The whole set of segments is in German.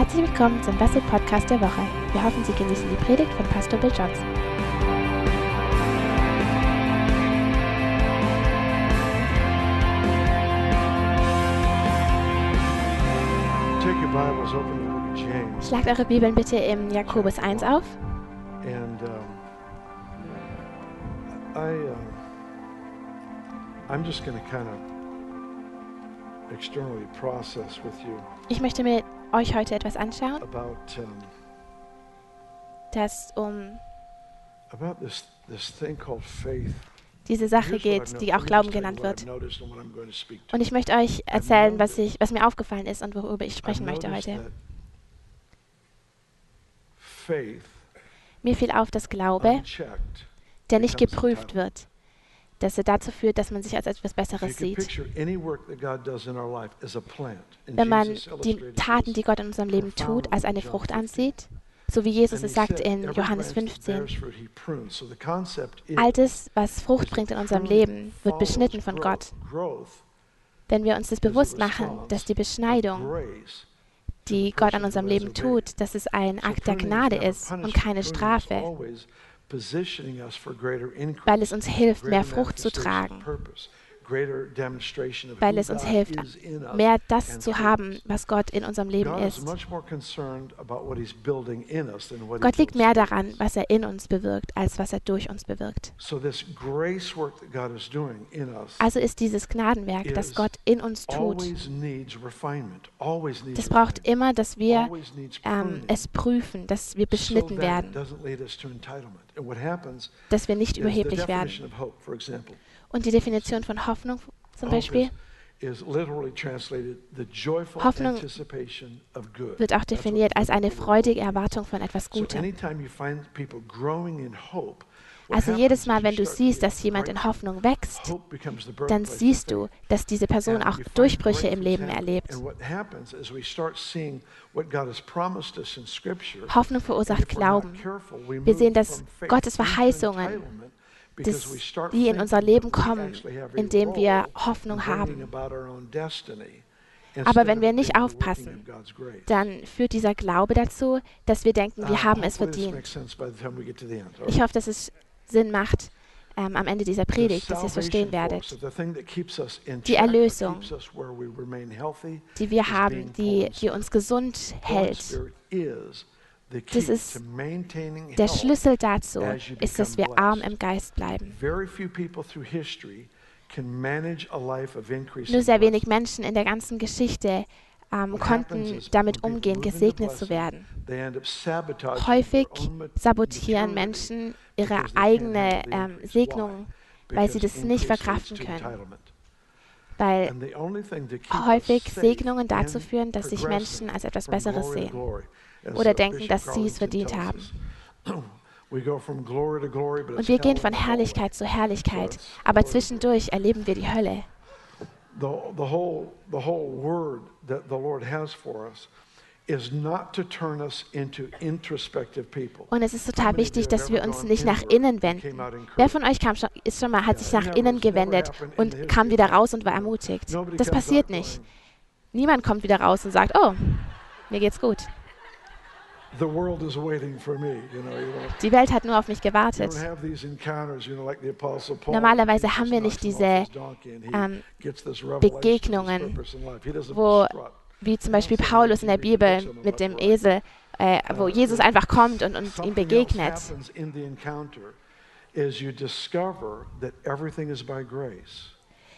Herzlich willkommen zum Bessel Podcast der Woche. Wir hoffen, Sie genießen die Predigt von Pastor Bill Johnson. Take your Bibles, open the book of James. Schlagt eure Bibeln bitte im Jakobus 1 auf. And um, I, uh, I'm just going to kind of externally process with you Ich möchte mit euch heute etwas anschauen, about um, das um this this diese Sache geht, die auch Glauben genannt wird. Und ich möchte euch erzählen, was, ich, was mir aufgefallen ist und worüber ich sprechen möchte heute. Mir fiel auf, dass Glaube, der nicht geprüft wird, dass er dazu führt, dass man sich als etwas Besseres sieht. Wenn man die Taten, die Gott in unserem Leben tut, als eine Frucht ansieht, so wie Jesus es sagt in "Every Johannes branch that 15, bears fruit, he prunes." So the concept is Altes, was Frucht bringt in unserem Leben, wird beschnitten von. Gott. Wenn wir uns das bewusst machen, dass die Beschneidung, die Gott an unserem Leben tut, dass es ein Akt der Gnade ist und keine Strafe, weil es uns hilft, mehr Frucht zu tragen, weil es uns hilft, mehr das zu haben, was Gott in unserem Leben ist. Gott liegt mehr daran, was er in uns bewirkt, als was er durch uns bewirkt. Also ist dieses Gnadenwerk, das Gott in uns tut, das braucht immer, dass wir ähm, es prüfen, dass wir beschnitten werden, dass wir nicht überheblich werden. Und die Definition von Hoffnung zum Beispiel is, is literally translated the joyful Hoffnung anticipation of good. wird auch definiert als eine freudige. Erwartung von etwas Gutem. Also jedes Mal, wenn du siehst, dass jemand in. Hoffnung wächst, dann siehst du, dass diese Person auch Durchbrüche im Leben erlebt. Hoffnung verursacht Glauben. Wir sehen, dass Gottes Verheißungen, dass die in unser Leben kommen, indem wir Hoffnung haben. Aber wenn wir nicht aufpassen. Dann führt dieser Glaube dazu, dass wir denken, wir Uh, haben es verdient. Ich hoffe, dass es Sinn macht ähm, am Ende dieser Predigt, dass ihr es verstehen werdet. Die Erlösung, die wir haben, die, die uns gesund hält. Das ist Der. Schlüssel dazu ist, dass wir arm im Geist bleiben. Nur sehr wenig. Menschen in der ganzen Geschichte ähm, konnten damit umgehen, gesegnet zu werden. Häufig sabotieren Menschen ihre eigene ähm. Segnung, weil sie das nicht verkraften können. weil häufig Segnungen dazu führen, dass sich Menschen als etwas Besseres sehen. oder denken, dass sie es verdient haben. Und wir gehen von. Herrlichkeit zu Herrlichkeit, aber zwischendurch erleben wir die Hölle. the, the whole the whole word that the Lord has for us Und es ist total wichtig, dass wir uns nicht nach inward innen and came wenden. out Wer von euch kam schon, ist schon mal, hat sich nach innen gewendet und kam wieder raus und war ermutigt? Das comes passiert out nicht. Niemand kommt wieder raus und sagt, oh, mir geht's gut. The world is waiting for me. You know, you don't, Die Welt hat nur auf mich gewartet. Normalerweise haben wir nicht diese, ähm, Begegnungen, wo. Wie zum Beispiel Paulus in der Bibel mit dem Esel, äh, wo Jesus einfach kommt und, und ihm begegnet.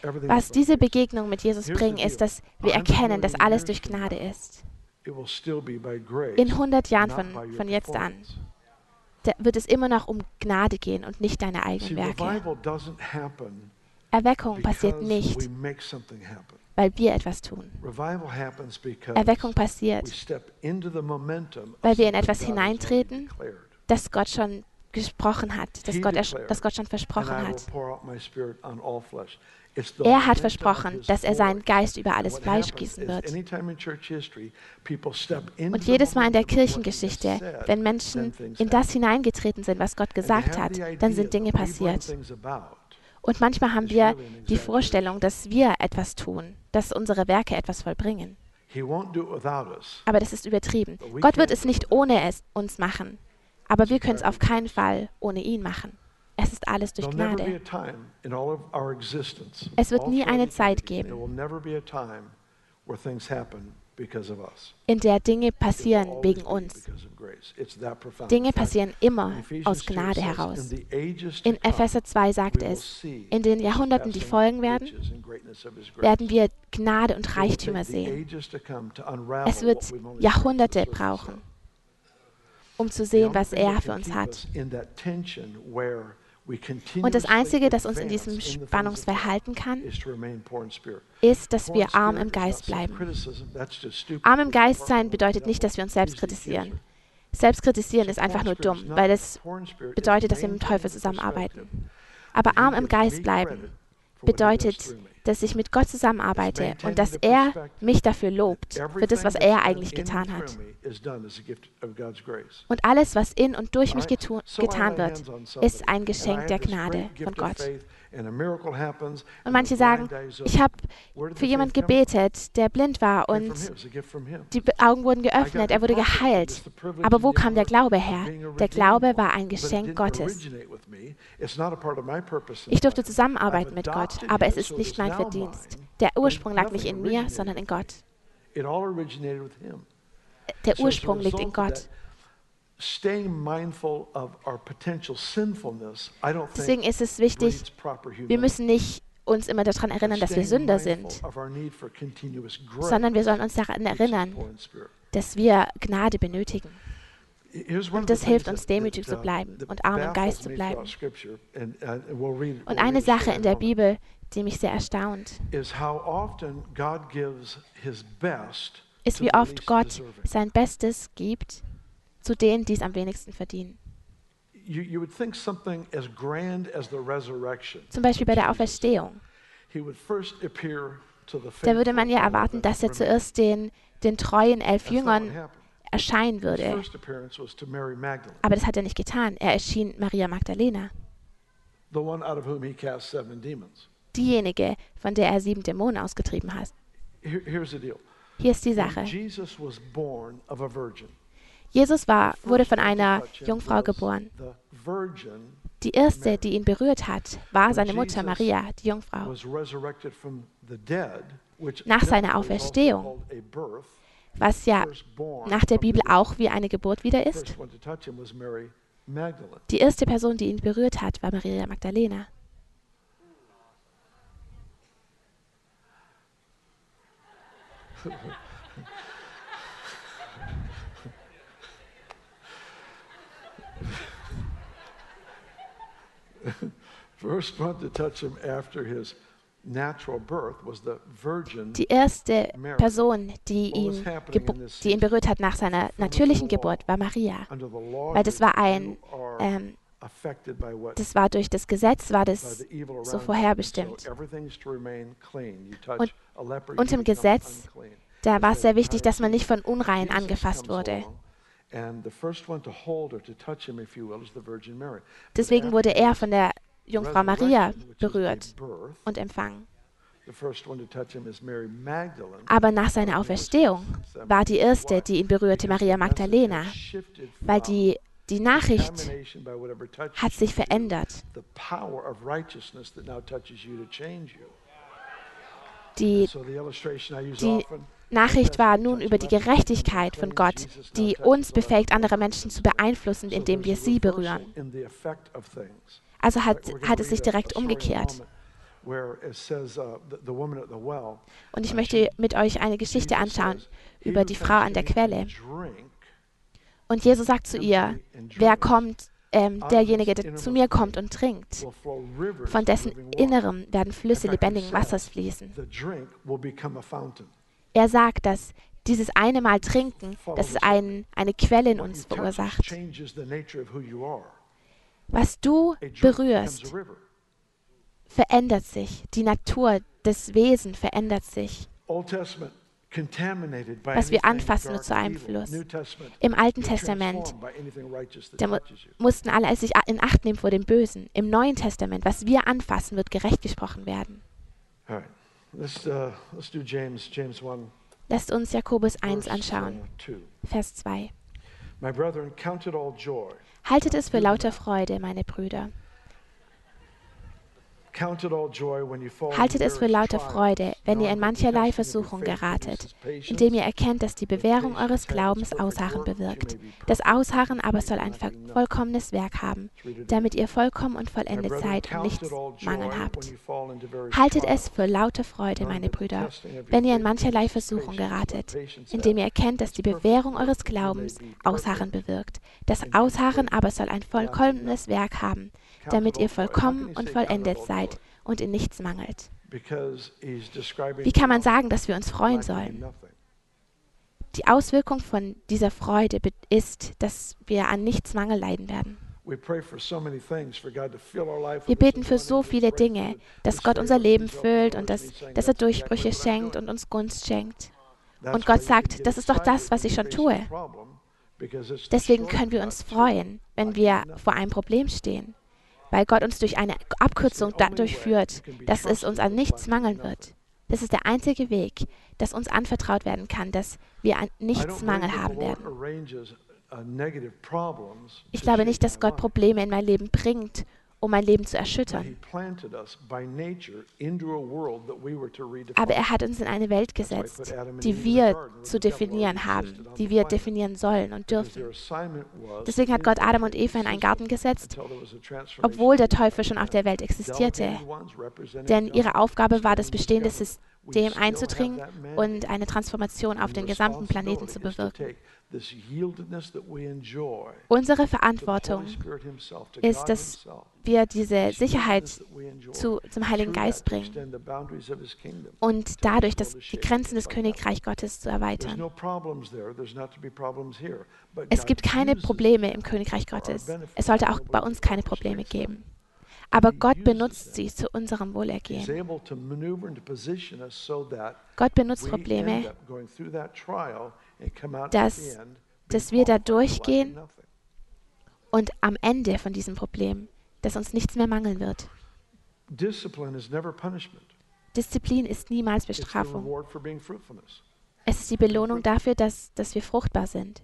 Was diese. Begegnung mit Jesus bringen, ist, dass wir erkennen, dass alles durch Gnade ist. In 100 Jahren von, von jetzt an wird es immer noch um Gnade gehen und nicht deine eigenen Werke. Erweckung passiert nicht, weil wir etwas tun. Erweckung we passiert, weil wir in etwas hineintreten, das Gott schon gesprochen hat, das Gott, das Gott schon versprochen hat. Er hat versprochen, dass er seinen. Geist über alles Fleisch gießen wird. Und jedes Mal in der Kirchengeschichte, wenn Menschen in das hineingetreten sind, was Gott gesagt hat, dann sind Dinge passiert. Und manchmal haben wir die. Vorstellung, dass wir etwas tun, dass unsere Werke etwas vollbringen. Aber das ist übertrieben. Gott wird es nicht ohne es uns machen, aber wir können es auf keinen Fall ohne ihn machen. Es ist alles durch Gnade. Es wird nie eine Zeit geben. In der Dinge passieren wegen uns. Dinge passieren immer aus 2 Gnade heraus. "In Epheser 2 sagt es, in den Jahrhunderten, die folgen werden, riches and greatness of his grace." werden wir Gnade und Reichtümer sehen. Es wird Jahrhunderte brauchen, um zu sehen, was er für uns hat. Und das Einzige, das uns in diesem Spannungsfall halten kann, ist, dass wir arm im is Geist bleiben. Arm im Geist sein bedeutet nicht, dass wir uns selbst kritisieren. Selbst kritisieren ist einfach nur dumm, weil es bedeutet, dass wir mit dem Teufel zusammenarbeiten. Aber arm im Geist bleiben bedeutet, dass ich mit Gott zusammenarbeite und dass er mich dafür lobt, für das, was er eigentlich getan hat. Und alles, was in und durch mich getan wird, ist ein Geschenk der Gnade von Gott. Und manche sagen, ich habe für from? gebetet, der blind war und die Augen wurden geöffnet, er wurde geheilt. Aber wo kam der Glaube her? Der Glaube war ein Geschenk Gottes. Ich durfte zusammenarbeiten mit Gott, aber es ist nicht mein Verdienst. Der Ursprung lag nicht in mir, sondern in Gott. Der Ursprung liegt in Gott. Deswegen ist es wichtig, wir müssen nicht uns immer daran erinnern, dass wir Staying Sünder mindful sind, sondern wir sollen uns daran erinnern, dass wir Gnade benötigen. Und das hilft uns, demütig zu uh, bleiben und arm im Geist zu bleiben. uh, Und eine Sache in der Bibel, die mich sehr erstaunt, ist, wie oft Gott sein Bestes gibt zu denen, die es am wenigsten verdienen. You, you would think something as grand as the resurrection. Zum Beispiel bei der Auferstehung. He would first appear to the Da würde man ja erwarten, dass er zuerst den, den treuen elf Jüngern erscheinen würde. Aber das hat er nicht getan. Er erschien Maria Magdalena, the one out of whom he cast seven demons. diejenige, von der er sieben Dämonen ausgetrieben hat. Hier ist die Sache. Jesus war, wurde von einer Jungfrau geboren. Die erste, die ihn berührt hat, war seine Mutter Maria, die Jungfrau. Nach seiner also Auferstehung. Was ja nach der Bibel auch wie eine Geburt wieder ist. Die erste Person, die ihn berührt hat, war Maria Magdalena. Die erste. Person, die ihn, die ihn berührt hat nach seiner natürlichen Geburt, war Maria. Weil das war ein, ähm, das war durch das Gesetz, war das so vorherbestimmt. Und dem become Gesetz. Da war es sehr wichtig, dass man nicht von Jesus Unrein angefasst wurde. Deswegen wurde er von der Jungfrau Maria berührt und empfangen. Aber nach seiner Auferstehung war die erste, die ihn berührte, Maria Magdalena, weil die, die Nachricht hat sich verändert. Die die Nachricht war nun über die Gerechtigkeit von Gott, die uns befähigt, andere Menschen zu beeinflussen, indem wir sie berühren. Also hat, hat es sich direkt umgekehrt. Und ich möchte mit euch eine Geschichte anschauen says, "He über die Frau an der Quelle. Und Jesus sagt zu ihr, wer kommt, ähm, derjenige, der zu mir kommt und trinkt, von dessen living water." Innerem werden Flüsse lebendigen Wassers fließen. Er sagt, dass dieses eine Mal trinken, dass es ein, eine Quelle in uns verursacht. Was du berührst, verändert sich. Die Natur, das Wesen verändert sich. Was wir anfassen, wird zu einem. Fluss. Im Alten Testament da mussten alle sich in Acht nehmen vor dem Bösen. Im Neuen Testament, was wir anfassen, wird gerecht gesprochen werden. Let's uh, let's do James James one Lasst uns Jakobus 1 verse, anschauen, uh, 2. Vers 2. My brethren, count it all joy. Haltet es für lauter Freude, meine Brüder. Count it all joy when you fall into Haltet es für lauter Freude, wenn ihr in mancherlei Versuchung geratet, indem ihr erkennt, dass die Bewährung eures Glaubens Ausharren bewirkt. Das Ausharren aber soll ein vollkommenes Werk haben, damit ihr vollkommen und vollendet seid und nichts Mangel habt. Haltet es für lauter Freude, meine Brüder, wenn ihr in mancherlei Versuchung geratet, indem ihr erkennt, dass die Bewährung eures Glaubens Ausharren bewirkt. Das Ausharren aber soll ein vollkommenes Werk haben, damit ihr vollkommen und vollendet seid und in nichts mangelt. Wie kann man sagen, dass wir uns freuen sollen? Die Auswirkung von dieser Freude ist, dass wir an nichts Mangel leiden werden. Wir beten für so viele Dinge, dass Gott unser Leben füllt und dass, dass er "That's exactly Durchbrüche schenkt doing." und uns Gunst schenkt. Und Gott sagt, das ist doch das, was ich schon tue. Deswegen können wir uns freuen, wenn wir vor einem Problem stehen, weil Gott uns durch eine Abkürzung dadurch führt, dass es uns an nichts mangeln wird. Das ist der einzige Weg, dass uns anvertraut werden kann, dass wir an nichts Mangel haben werden. uh, Ich glaube nicht, dass Gott. Probleme in mein Leben bringt, um mein Leben zu erschüttern. Aber er hat uns in eine Welt gesetzt, die wir zu definieren haben, die wir definieren sollen und dürfen. Deswegen hat Gott Adam und Eva in einen Garten gesetzt, obwohl der Teufel schon auf der Welt existierte. Denn ihre Aufgabe war, das bestehende. System Still einzudringen und eine Transformation auf den gesamten Planeten zu bewirken. Unsere Verantwortung ist, dass wir diese Sicherheit zu, zum Heiligen Geist bringen und dadurch das, die Grenzen des Königreich Gottes zu erweitern. Es gibt keine Probleme im Königreich Gottes. Es sollte auch bei uns keine Probleme geben. Aber Gott benutzt sie zu unserem Wohlergehen. Gott benutzt Probleme, dass- dass wir da durchgehen und am Ende von diesem Problem, dass uns nichts mehr mangeln wird. Disziplin ist niemals Bestrafung. Es ist die Belohnung dafür, dass, dass wir fruchtbar sind.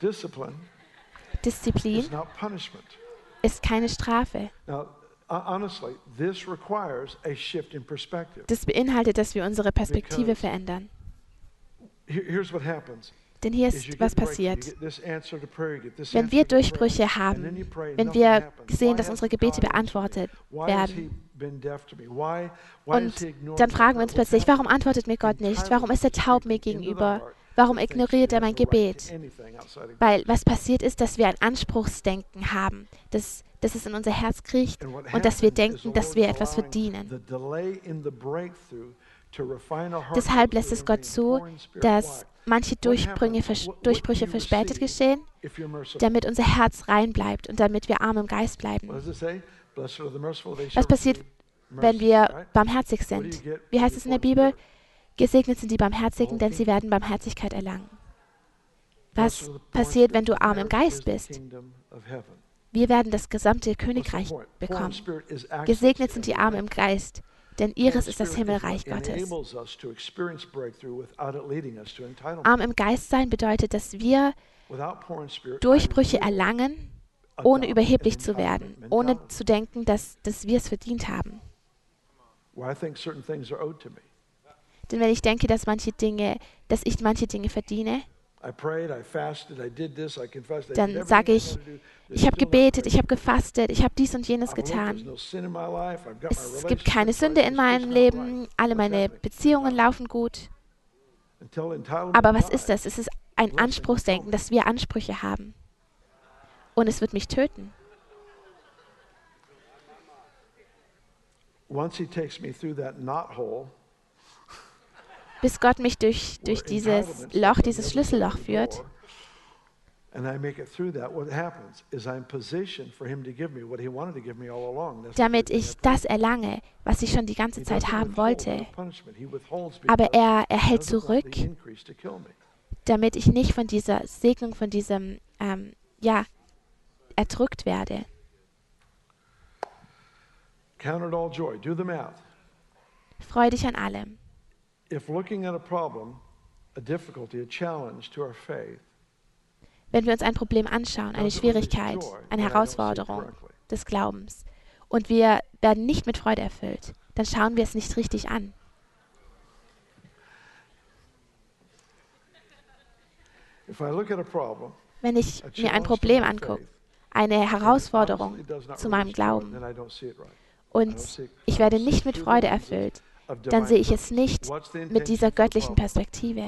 Discipline Disziplin ist keine Strafe. Das beinhaltet, dass wir unsere Perspektive verändern. Denn hier ist, was passiert. Wenn wir Durchbrüche haben, wenn wir sehen, dass unsere Gebete beantwortet werden. Und dann fragen wir uns plötzlich, warum antwortet mir Gott nicht? Warum ist er taub mir gegenüber? Warum ignoriert er mein Gebet? Weil was passiert ist, dass wir ein Anspruchsdenken haben, dass, dass es in unser Herz kriecht und dass wir denken, dass wir etwas verdienen. Deshalb lässt es Gott zu, dass manche vers Durchbrüche verspätet geschehen, damit unser Herz rein bleibt und damit wir arm im Geist bleiben. Was passiert, Wenn wir barmherzig sind. Wie heißt es in der Bibel? Gesegnet sind die Barmherzigen, denn sie werden Barmherzigkeit erlangen. Was passiert, wenn du arm im Geist bist? Wir werden das gesamte Königreich bekommen. Gesegnet sind die Armen im Geist, denn ihres ist das Himmelreich Gottes. Arm im Geist sein bedeutet, dass wir Durchbrüche erlangen, ohne überheblich zu werden, ohne zu denken, dass, dass wir es verdient haben. Denn wenn ich denke, dass manche Dinge, dass ich manche Dinge verdiene, dann sage ich, ich habe gebetet, ich habe gefastet, ich habe dies und jenes getan. Es gibt keine Sünde in meinem Leben, alle meine Beziehungen laufen gut. Aber was ist das? Es ist ein Anspruchsdenken, dass wir Ansprüche haben. Und es wird mich töten. Bis Gott mich durch, durch dieses Loch, dieses Schlüsselloch führt. Damit ich das erlange, was ich schon die ganze Zeit haben wollte. Aber er, er hält zurück, damit ich nicht von dieser Segnung, von diesem, ähm, ja, erdrückt werde. Freu dich an allem. If looking at a problem, a difficulty, a challenge to our faith, Wenn wir uns ein Problem anschauen, eine Schwierigkeit, eine Herausforderung des Glaubens, und wir werden nicht mit Freude erfüllt, dann schauen wir es nicht richtig an. Wenn ich mir ein Problem angucke, eine Herausforderung zu meinem Glauben, und ich werde nicht mit Freude erfüllt, dann sehe ich es nicht mit dieser göttlichen Perspektive.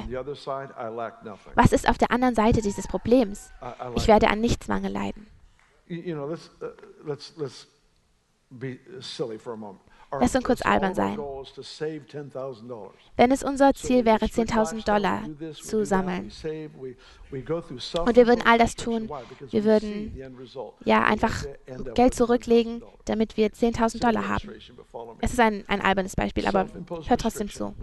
Was ist auf der anderen Seite dieses Problems? Ich werde an nichts Mangel leiden. Lass uns kurz albern sein. goal is to save $10,000. Wenn es unser Ziel wäre, strict 10.000 lifestyle, Dollar zu sammeln, und wir würden all das tun, wir würden ja einfach Geld zurücklegen, $10,000. damit wir 10.000 It's an Dollar haben. Es ist ein, ein albernes Beispiel, aber hört trotzdem zu.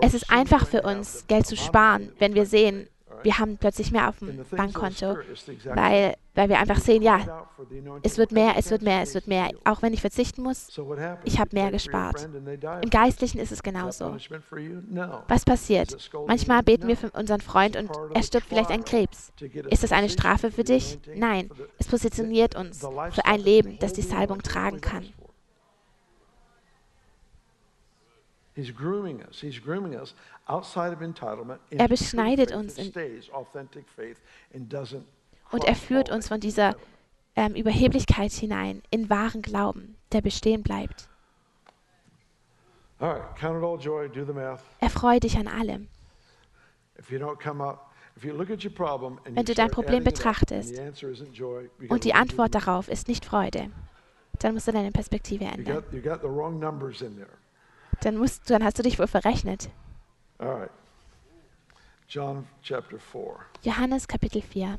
Es ist einfach für uns, Geld zu sparen, wenn wir sehen? Wir haben plötzlich mehr auf dem Bankkonto, weil, weil wir einfach sehen, ja, es wird mehr, es wird mehr, es wird mehr. Auch wenn ich verzichten muss, ich habe mehr gespart. Im Geistlichen ist es genauso. Was passiert? Manchmal beten wir für unseren Freund und er stirbt vielleicht an Krebs. Ist das eine Strafe für dich? Nein, es positioniert uns für ein Leben, das die Salbung tragen kann. asked for. He's grooming us. He's grooming us outside of entitlement. into Er beschneidet uns Und er führt uns von dieser ähm, Überheblichkeit hinein in wahren Glauben, der bestehen bleibt. Erfreue dich an allem. Wenn du dein Problem betrachtest Und die Antwort darauf ist nicht Freude. Dann musst du deine Perspektive ändern. Dann, musst, dann hast du dich wohl verrechnet. All right. John chapter 4. Johannes Kapitel 4.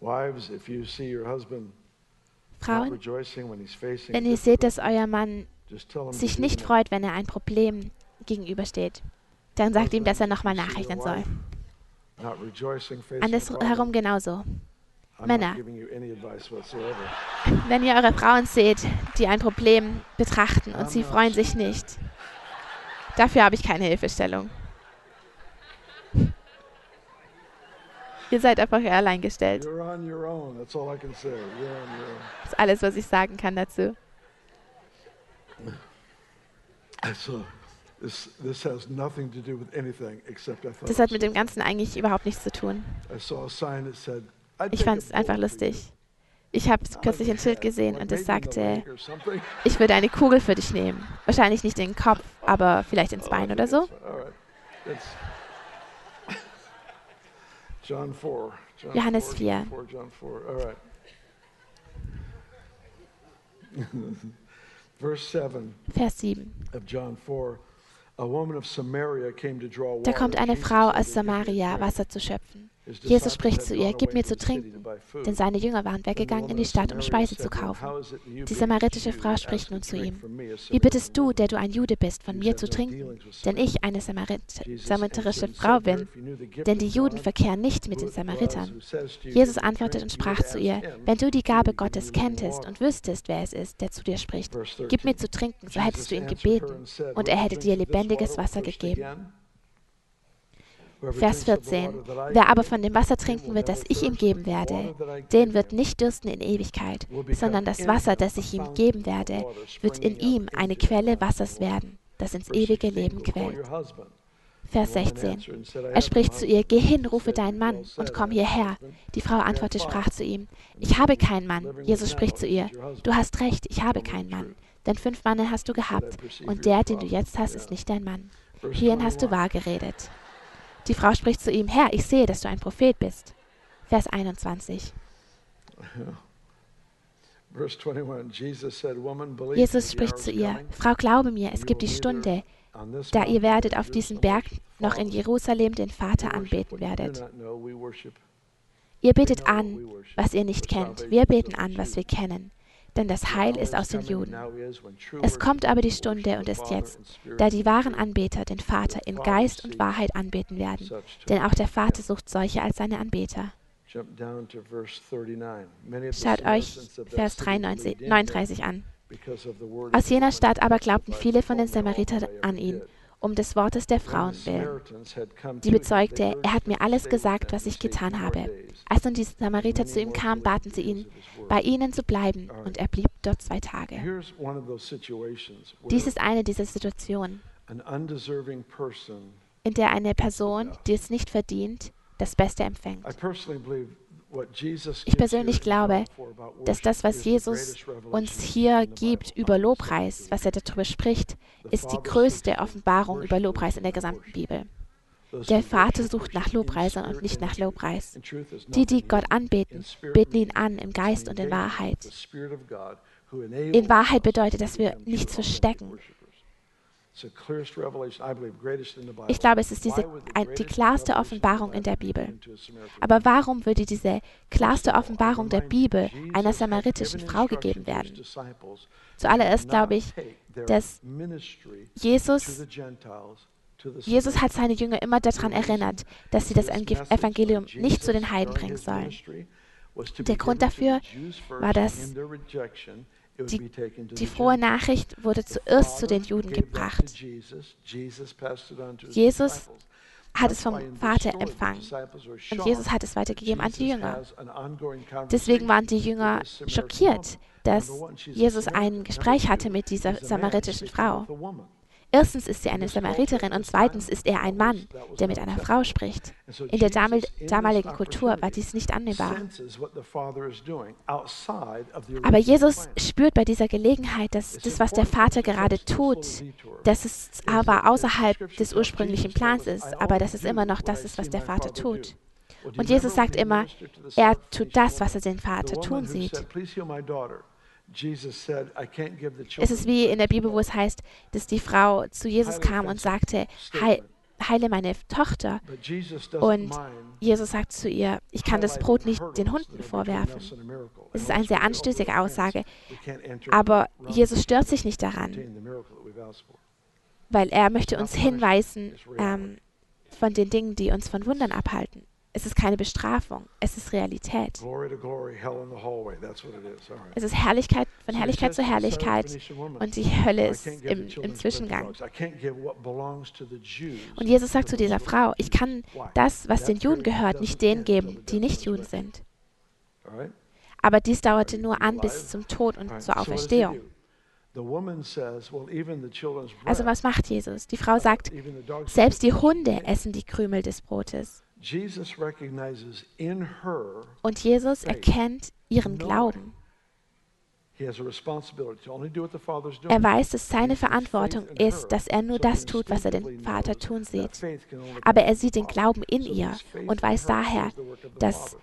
Wives, if you see your husband Frauen, wenn ihr seht, dass euer Mann sich nicht freut, wenn er ein Problem gegenübersteht, dann sagt ihm, dass er nochmal nachrechnen soll. Andersherum genauso. Männer. Wenn ihr eure Frauen seht, die ein Problem betrachten und sie freuen sich nicht, dafür habe ich keine Hilfestellung. Ihr seid einfach allein gestellt. Das ist alles, was ich sagen kann dazu. So this this has nothing to do with anything except I thought Das hat mit dem Ganzen eigentlich überhaupt nichts zu tun. Ich fand es einfach lustig. Ich habe kürzlich ein Schild gesehen und es sagte, ich würde eine Kugel für dich nehmen. Wahrscheinlich nicht in den Kopf, aber vielleicht ins Oh, Bein oder so. it's- All right. That's John 4. John Johannes 4, John 4. 4, John 4. All right. Verse 7 Vers 7. Da kommt eine Frau aus to her, "Give me a Samaria, drink." Wasser zu schöpfen. Jesus spricht zu ihr, gib mir zu trinken. Denn seine Jünger waren weggegangen in die Stadt, um Speise zu kaufen. "How is it you, Die samaritische Frau spricht nun zu ihm. Wie bittest du, woman?" der du ein Jude bist, von mir zu trinken? Denn ich eine Samarit and Frau bin. "If you knew the gift Denn die Juden verkehren nicht mit den Samaritern. Jesus "Give me a antwortete drink," und sprach zu ihr, wenn du die Gabe Gottes kenntest und wüsstest, wer es ist, der zu dir spricht, gib mir 13. zu trinken, so hättest du ihn gebeten, und er "Whoever hätte dir lebendiges Wasser gegeben. Vers drinks of the 14. water that I Wer aber von dem Wasser trinken wird, das ich ihm geben werde, den wird nicht dürsten in Ewigkeit, sondern das Wasser, das ich ihm geben werde, wird in ihm eine Quelle Wassers werden, das ins ewige 16, Leben "Go call quält. your husband." Vers The woman 16. answered and said, "I Er spricht zu ihr, husband." geh hin, rufe deinen "You Mann und komm hierher. husband." Die Frau antwortete, sprach zu ihm, ich habe keinen Mann. Jesus spricht zu ihr, du hast recht, ich habe keinen Mann. Denn fünf Mannen hast du Said, "I gehabt, und der, den du prophet." jetzt hast, ist nicht dein Mann. Hierin hast du 21. wahr geredet. Die Frau spricht zu ihm, Herr, ich sehe, dass du ein Prophet bist. Vers 21. Verse 21. Jesus said, "Woman, believe me, Jesus the spricht zu ihr, Frau, glaube mir, es gibt die Stunde, da ihr werdet auf diesem Berg noch in. Jerusalem den Vater anbeten werdet. Ihr betet an, was ihr nicht kennt. Wir beten an, was wir kennen. Denn das Heil ist aus den Juden. Es kommt aber die Stunde und ist jetzt, da die wahren Anbeter den Vater in Geist und Wahrheit anbeten werden, denn auch der Vater sucht solche als seine Anbeter. Schaut euch Vers 93, 39 an. Aus jener Stadt aber glaubten viele von den Samaritern an ihn, um des Wortes der Frauen willen. Die bezeugte, er hat mir alles gesagt, was ich getan habe. Als nun die Samariter zu ihm kamen, baten sie ihn, bei ihnen zu bleiben, und er blieb dort zwei Tage. Dies ist eine dieser Situationen, in der eine Person, die es nicht verdient, das Beste empfängt. Ich persönlich glaube, dass das, was Jesus uns hier gibt über Lobpreis, was er darüber spricht, ist die größte Offenbarung über Lobpreis in der gesamten Bibel. Der Vater sucht nach Lobpreisern und nicht nach Lobpreis. Die, die Gott anbeten, beten ihn an im Geist und in Wahrheit. In Wahrheit bedeutet, dass wir nichts verstecken, ich glaube, es ist diese, die klarste Offenbarung in der Bibel. Aber warum würde diese klarste Offenbarung der Bibel einer samaritischen Frau gegeben werden? Zuallererst glaube ich, dass Jesus, Jesus hat seine Jünger immer daran erinnert, dass sie das Evangelium nicht zu den Heiden bringen sollen. Der Grund dafür war, dass die, die frohe Nachricht wurde zuerst zu den Juden gebracht. Jesus. Hat es vom Vater empfangen. und Jesus hat es weitergegeben an die Jünger. Deswegen waren die Jünger schockiert, dass Jesus ein Gespräch hatte mit dieser samaritischen Frau. Erstens ist sie eine Samariterin und zweitens ist er ein Mann, der mit einer Frau spricht. In der damaligen Kultur war dies nicht annehmbar. Aber Jesus spürt bei dieser Gelegenheit, dass das, was der Vater gerade tut, dass es aber außerhalb des ursprünglichen Plans ist, aber dass es immer noch das ist, was der Vater tut. Und Jesus sagt immer, er tut das, was er den Vater tun sieht. Es ist wie in der Bibel, wo es heißt, dass die Frau zu Jesus kam und sagte, heile meine Tochter. Und Jesus sagt zu ihr, ich kann das Brot nicht den Hunden vorwerfen. Es ist eine sehr anstößige Aussage, aber Jesus stört sich nicht daran, weil er möchte uns hinweisen ähm, von den Dingen, die uns von Wundern abhalten. Es ist keine Bestrafung, es ist Realität. Es ist Herrlichkeit von Herrlichkeit zu Herrlichkeit und die Hölle ist im, im Zwischengang. Und Jesus sagt zu dieser Frau, ich kann das, was den Juden gehört, nicht denen geben, die nicht Juden sind. Aber dies dauerte nur an bis zum Tod und zur Auferstehung. Also was macht Jesus? Die Frau sagt, selbst die Hunde essen die Krümel des Brotes. Und Jesus erkennt ihren Glauben. Er weiß, dass seine Verantwortung ist, dass er nur das tut, was er den Vater tun sieht. Aber er sieht den Glauben in ihr und weiß daher, dass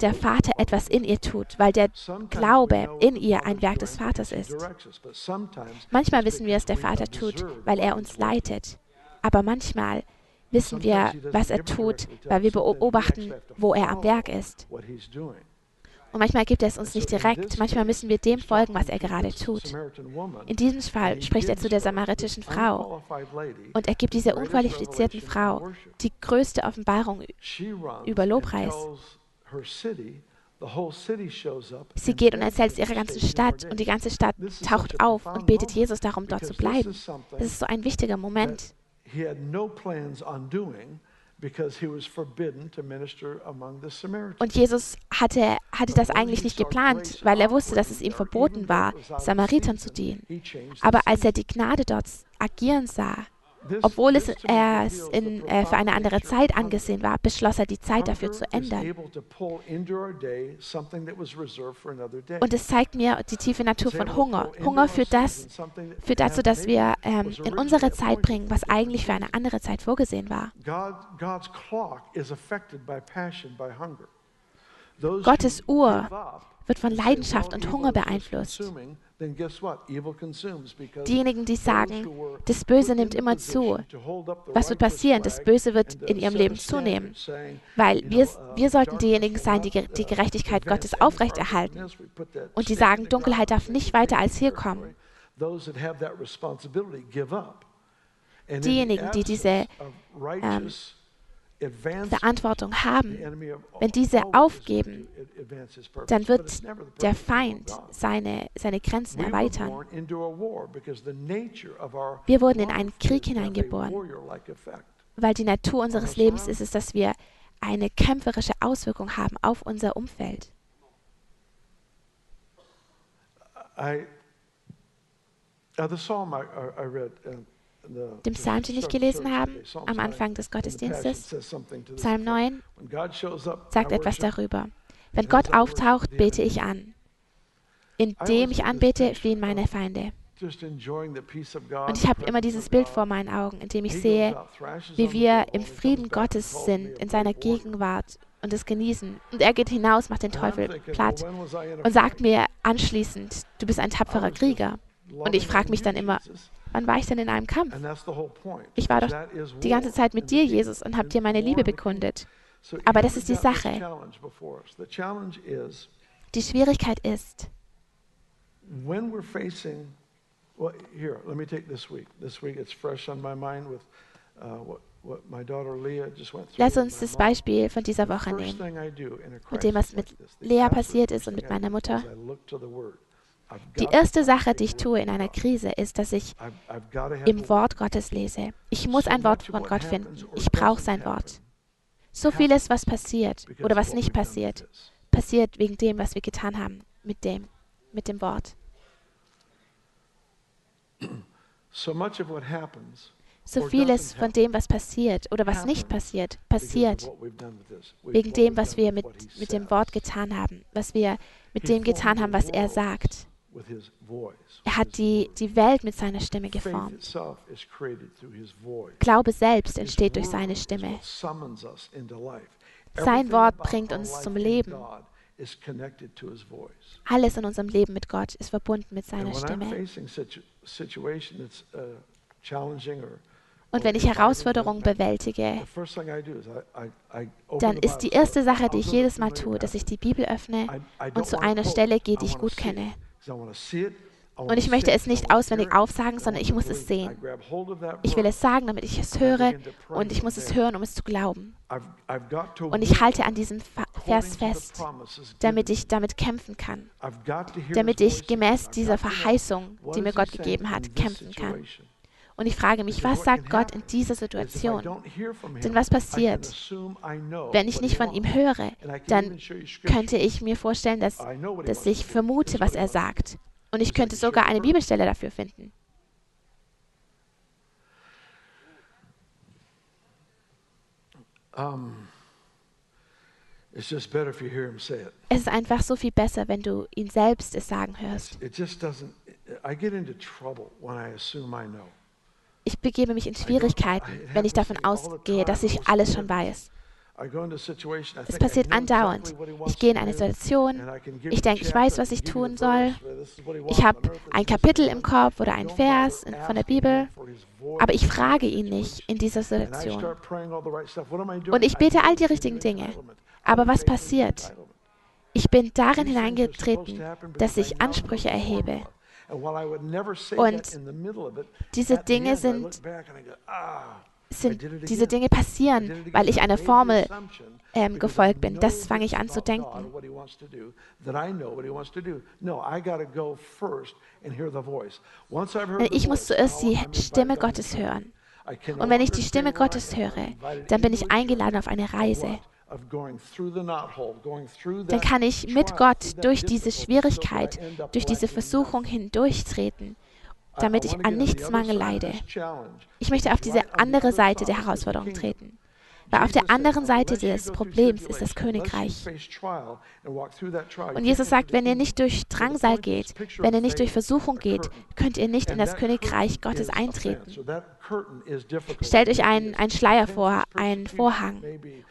der Vater etwas in ihr tut, weil der Glaube in ihr ein Werk des Vaters ist. Manchmal wissen wir, was der Vater tut, weil er uns leitet. Aber manchmal wissen wir, was er tut, weil wir beobachten, wo er am Werk ist. Und manchmal gibt er es uns nicht direkt, manchmal müssen wir dem folgen, was er gerade tut. In diesem Fall spricht er zu der samaritischen Frau und er gibt dieser unqualifizierten Frau die größte Offenbarung über Lobpreis. Sie geht und erzählt es ihrer ganzen Stadt und die ganze Stadt taucht auf und betet Jesus darum, dort zu bleiben. Das ist so ein wichtiger Moment he had no plans on doing und Jesus hatte, hatte das eigentlich nicht geplant, weil er wusste, dass es ihm verboten war, Samaritern zu dienen. Aber als er die Gnade dort agieren sah, obwohl es, äh, in, äh, für eine andere Zeit angesehen war, beschloss er, die Zeit dafür zu ändern. Und es zeigt mir die tiefe Natur von Hunger. Hunger führt, das, führt dazu, dass wir ähm, in unsere Zeit bringen, was eigentlich für eine andere Zeit vorgesehen war. Gottes Uhr wird von Leidenschaft und Hunger beeinflusst. Diejenigen, die sagen, das Böse nimmt immer zu, was wird passieren? Das Böse wird in ihrem Leben zunehmen, weil wir, wir sollten diejenigen sein, die die Gerechtigkeit Gottes aufrechterhalten und die sagen, Dunkelheit darf nicht weiter als hier kommen. Diejenigen, die diese ähm, Verantwortung haben, wenn diese aufgeben, dann wird der Feind seine, seine Grenzen erweitern. Wir wurden in einen Krieg hineingeboren, weil die Natur unseres Lebens ist es, dass wir eine kämpferische Auswirkung haben auf unser Umfeld. I, uh, the psalm I, I read, uh, dem Psalm, den ich gelesen habe, am Anfang des Gottesdienstes, Psalm 9, sagt etwas darüber. Wenn Gott auftaucht, bete ich an. Indem ich anbete, fliehen meine Feinde. Und ich habe immer dieses Bild vor meinen Augen, in dem ich sehe, wie wir im Frieden Gottes sind, in seiner Gegenwart und es genießen. Und er geht hinaus, macht den Teufel platt und sagt mir anschließend, du bist ein tapferer Krieger. Und ich frage mich dann immer, Wann war ich denn in einem Kampf? Ich war doch die ganze Zeit mit dir, Jesus, und habe dir meine Liebe bekundet. Aber das ist die Sache. Die Schwierigkeit ist, Lass uns das Beispiel von dieser Woche nehmen, mit dem, was mit Lea passiert ist und mit meiner Mutter. Die erste Sache, die ich tue in einer Krise, ist, dass ich im Wort Gottes lese. Ich muss ein Wort von Gott finden. Ich brauche sein Wort. So vieles, was passiert oder was nicht passiert, passiert wegen dem, was wir getan haben mit dem, mit dem Wort. So vieles von dem, was passiert oder was nicht passiert, passiert wegen dem, was wir mit, mit dem Wort getan haben, was wir mit dem getan haben, was er sagt. Er hat die, die Welt mit seiner Stimme geformt. Glaube selbst entsteht durch seine Stimme. Sein Wort bringt uns zum Leben. Alles in unserem Leben mit Gott ist verbunden mit seiner Stimme. Und wenn ich Herausforderungen bewältige, dann ist die erste Sache, die ich jedes Mal tue, dass ich die Bibel öffne und zu einer Stelle gehe, die ich gut kenne. Und ich möchte es nicht auswendig aufsagen, sondern ich muss es sehen. Ich will es sagen, damit ich es höre und ich muss es hören, um es zu glauben. Und ich halte an diesem Vers fest, damit ich damit kämpfen kann, damit ich gemäß dieser Verheißung, die mir Gott gegeben hat, kämpfen kann. Und ich frage mich, was sagt Gott in dieser Situation? Denn was passiert, wenn ich nicht von ihm höre? Dann könnte ich mir vorstellen, dass, dass ich vermute, was er sagt. Und ich könnte sogar eine Bibelstelle dafür finden. Es ist einfach so viel besser, wenn du ihn selbst es sagen hörst. I get into trouble when I assume I know ich begebe mich in Schwierigkeiten, wenn ich davon ausgehe, dass ich alles schon weiß. Es passiert andauernd. Ich gehe in eine Situation, ich denke, ich weiß, was ich tun soll. Ich habe ein Kapitel im Kopf oder einen Vers von der Bibel, aber ich frage ihn nicht in dieser Situation. Und ich bete all die richtigen Dinge. Aber was passiert? Ich bin darin hineingetreten, dass ich Ansprüche erhebe und diese Dinge sind, ah, sind diese Dinge passieren, weil ich einer Formel ähm, gefolgt bin. Das fange ich an zu denken. Ich muss zuerst die Stimme Gottes hören. Und wenn ich die Stimme Gottes höre, dann bin ich eingeladen auf eine Reise dann kann ich mit Gott durch diese Schwierigkeit, durch diese Versuchung hindurchtreten, damit ich an nichts Mangel leide. Ich möchte auf diese andere Seite der Herausforderung treten. Weil auf der anderen Seite des Problems ist das Königreich. Und Jesus sagt, wenn ihr nicht durch Drangsal geht, wenn ihr nicht durch Versuchung geht, könnt ihr nicht in das Königreich Gottes eintreten. Stellt euch einen, einen Schleier vor, einen Vorhang.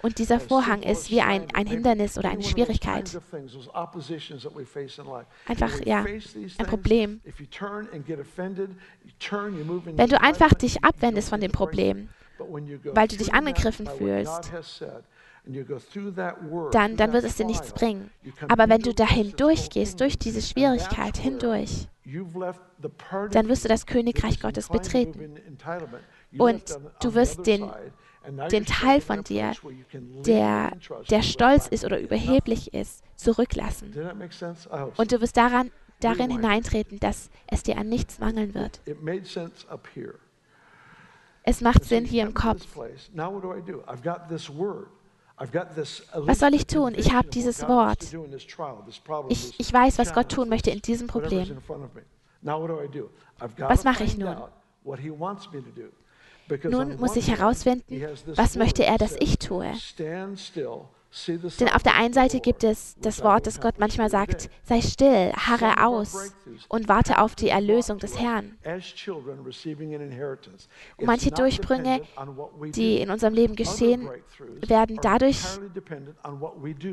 Und dieser Vorhang ist wie ein, ein Hindernis oder eine Schwierigkeit. Einfach, ja, ein Problem. Wenn du einfach dich abwendest von dem Problem, weil du dich angegriffen fühlst, dann, dann wird es dir nichts bringen. Aber wenn du dahin durchgehst, durch diese Schwierigkeit hindurch, dann wirst du das Königreich Gottes betreten. Und du wirst den, den Teil von dir, der, der stolz ist oder überheblich ist, zurücklassen. Und du wirst daran, darin hineintreten, dass es dir an nichts mangeln wird. Es macht Sinn hier im Kopf. Was soll ich tun? Ich habe dieses Wort. Ich, ich weiß, was Gott tun möchte in diesem Problem. Was mache ich nun? Nun muss ich herausfinden, was möchte er, dass ich tue. Denn auf der einen Seite gibt es das Wort, das Gott manchmal sagt, sei still, harre aus und warte auf die Erlösung des Herrn. Und manche Durchbrünge, die in unserem Leben geschehen, werden dadurch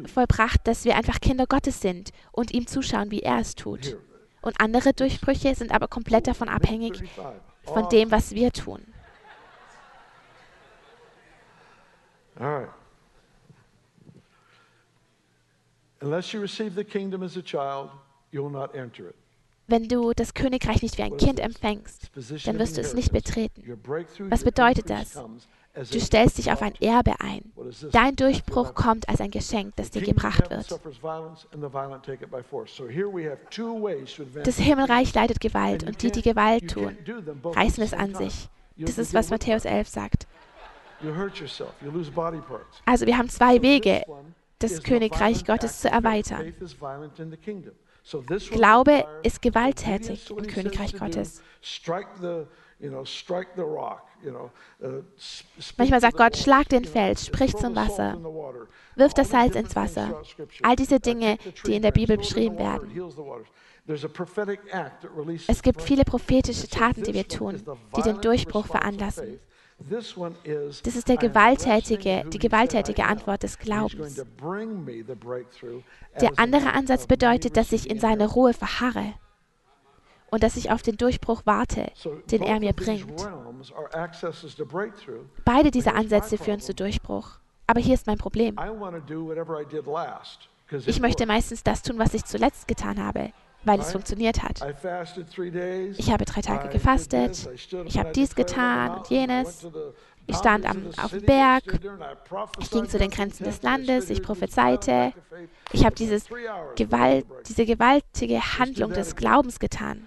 vollbracht, dass wir einfach Kinder Gottes sind und ihm zuschauen, wie er es tut. Und andere Durchbrüche sind aber komplett davon abhängig, von dem, was wir tun. All right. Unless you receive the kingdom as a child, you'll not enter it. Wenn du das Königreich nicht wie ein Kind empfängst, dann wirst du es nicht betreten. Was bedeutet das? Du stellst dich auf ein Erbe ein. Dein Durchbruch kommt als ein Geschenk, das dir gebracht wird. Das Himmelreich leidet Gewalt und die, die Gewalt tun, reißen es an sich. Das ist, was Matthäus 11 sagt. Also wir haben zwei Wege das Königreich Gottes zu erweitern. Glaube ist gewalttätig im Königreich Gottes. Manchmal sagt Gott, schlag den Fels, sprich zum Wasser, wirf das Salz ins Wasser. All diese Dinge, die in der Bibel beschrieben werden. Es gibt viele prophetische Taten, die wir tun, die den Durchbruch veranlassen. Das ist der gewalttätige, die gewalttätige Antwort des Glaubens. Der andere Ansatz bedeutet, dass ich in seiner Ruhe verharre und dass ich auf den Durchbruch warte, den er mir bringt. Beide diese Ansätze führen zu Durchbruch. Aber hier ist mein Problem. Ich möchte meistens das tun, was ich zuletzt getan habe weil es funktioniert hat. Ich habe drei Tage gefastet, ich habe dies getan und jenes. Ich stand am, auf dem Berg, ich ging zu den Grenzen des Landes, ich prophezeite. Ich habe dieses Gewalt, diese gewaltige Handlung des Glaubens getan.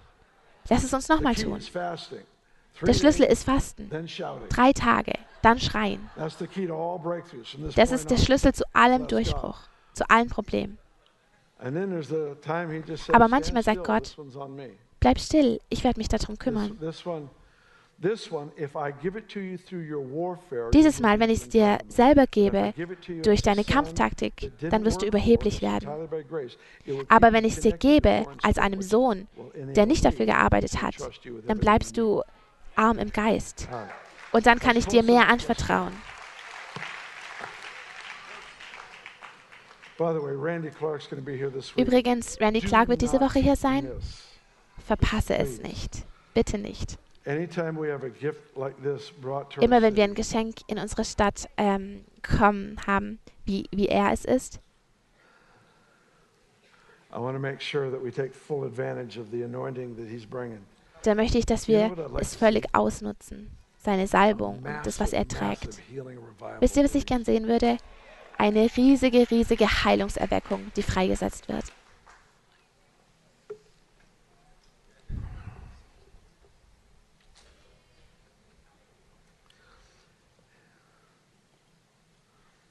Lass es uns nochmal tun. Der Schlüssel ist Fasten. Drei Tage, dann schreien. Das ist der Schlüssel zu allem Durchbruch, zu allen Problemen. Aber manchmal sagt Gott, bleib still, ich werde mich darum kümmern. Dieses Mal, wenn ich es dir selber gebe, durch deine Kampftaktik, dann wirst du überheblich werden. Aber wenn ich es dir gebe als einem Sohn, der nicht dafür gearbeitet hat, dann bleibst du arm im Geist. Und dann kann ich dir mehr anvertrauen. Übrigens, Randy Clark wird diese Woche hier sein. Verpasse es nicht. Bitte nicht. Immer wenn wir ein Geschenk in unsere Stadt ähm, kommen haben, wie, wie er es ist, da möchte ich, dass wir es völlig ausnutzen, seine Salbung und das, was er trägt. Wisst ihr, was ich gern sehen würde? Eine riesige, riesige Heilungserweckung, die freigesetzt wird.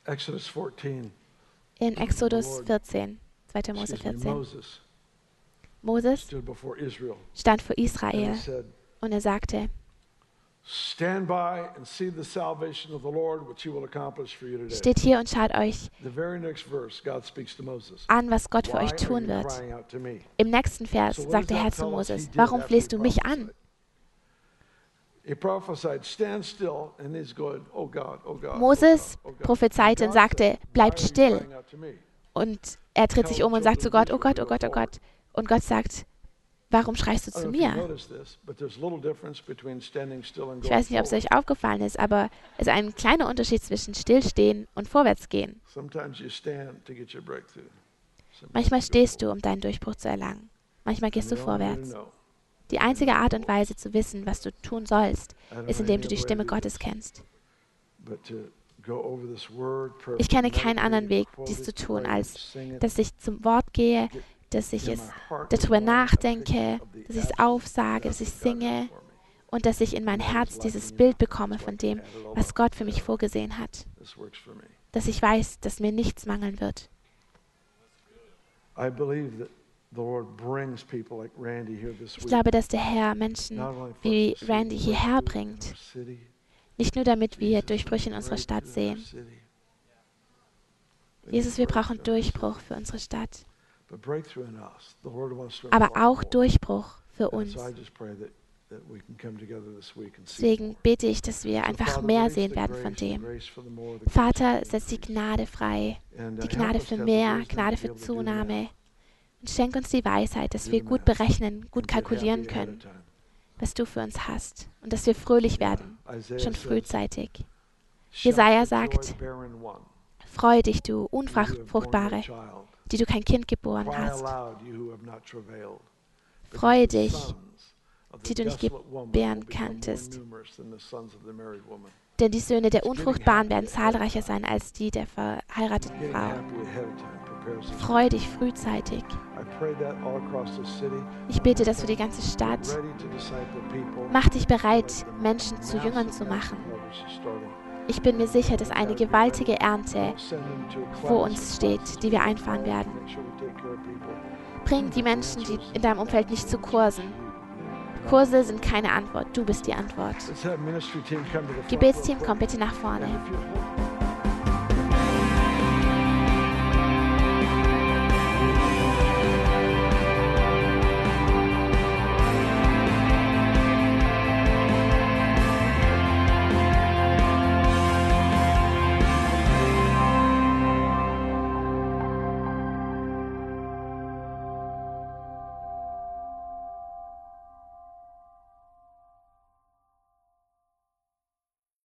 Exodus 14. In Exodus 14, 2. Mose 14. Moses stand vor Israel und er sagte, Steht hier und schaut euch The very next verse, God speaks to Moses. an, was Gott für euch tun wird. Im nächsten Vers sagt der Herr zu Moses, warum flehst du mich an? oh oh. Moses oh God. prophezeite und sagte, bleibt "Why are you still. crying out to me?" Und er dreht sich um und sagt zu Gott, oh Gott, oh Gott, oh Gott. Und Gott sagt, warum schreist du zu mir? Ich weiß nicht, ob es euch aufgefallen ist, aber es ist ein kleiner Unterschied zwischen Stillstehen und Vorwärtsgehen. Manchmal stehst du, um deinen Durchbruch zu erlangen. Manchmal gehst du vorwärts. Die einzige Art und Weise zu wissen, was du tun sollst, ist, indem du die Stimme Gottes kennst. Ich kenne keinen anderen Weg, dies zu tun, als dass ich zum Wort gehe, dass ich es darüber nachdenke, dass ich es aufsage, dass ich singe und dass ich in mein Herz dieses Bild bekomme von dem, was Gott für mich vorgesehen hat. Dass ich weiß, dass mir nichts mangeln wird. Ich glaube, dass der Herr Menschen wie Randy hierher bringt, nicht nur damit wir Durchbrüche in unserer Stadt sehen. Jesus, wir brauchen. Durchbruch für unsere Stadt, Aber auch. Durchbruch für uns. Deswegen bete ich, dass wir einfach mehr sehen werden von dem. Vater, setz die. Gnade frei, uh, die Gnade für mehr, Gnade für. Zunahme. Und schenk uns die Weisheit, dass wir gut berechnen, gut kalkulieren können, was du für uns hast. Und dass wir fröhlich werden, Isaiah schon frühzeitig. "Shout Jesaja sagt, Freu dich, du Unfruchtbare. Die du kein Kind geboren hast. Freue dich, die du nicht gebären kanntest. Denn die Söhne der Unfruchtbaren werden zahlreicher sein als die der verheirateten Frau. happy ahead of time prepares us. Freu dich frühzeitig. Ich bete, dass für die ganze Stadt. Mach dich bereit, Menschen zu Jüngern zu machen. Ich bin mir sicher, dass eine gewaltige Ernte vor uns steht, die wir einfahren werden. Bring die Menschen die in deinem Umfeld nicht zu Kursen. Kurse sind keine Antwort, du bist die Antwort. Gebetsteam, komm bitte nach vorne.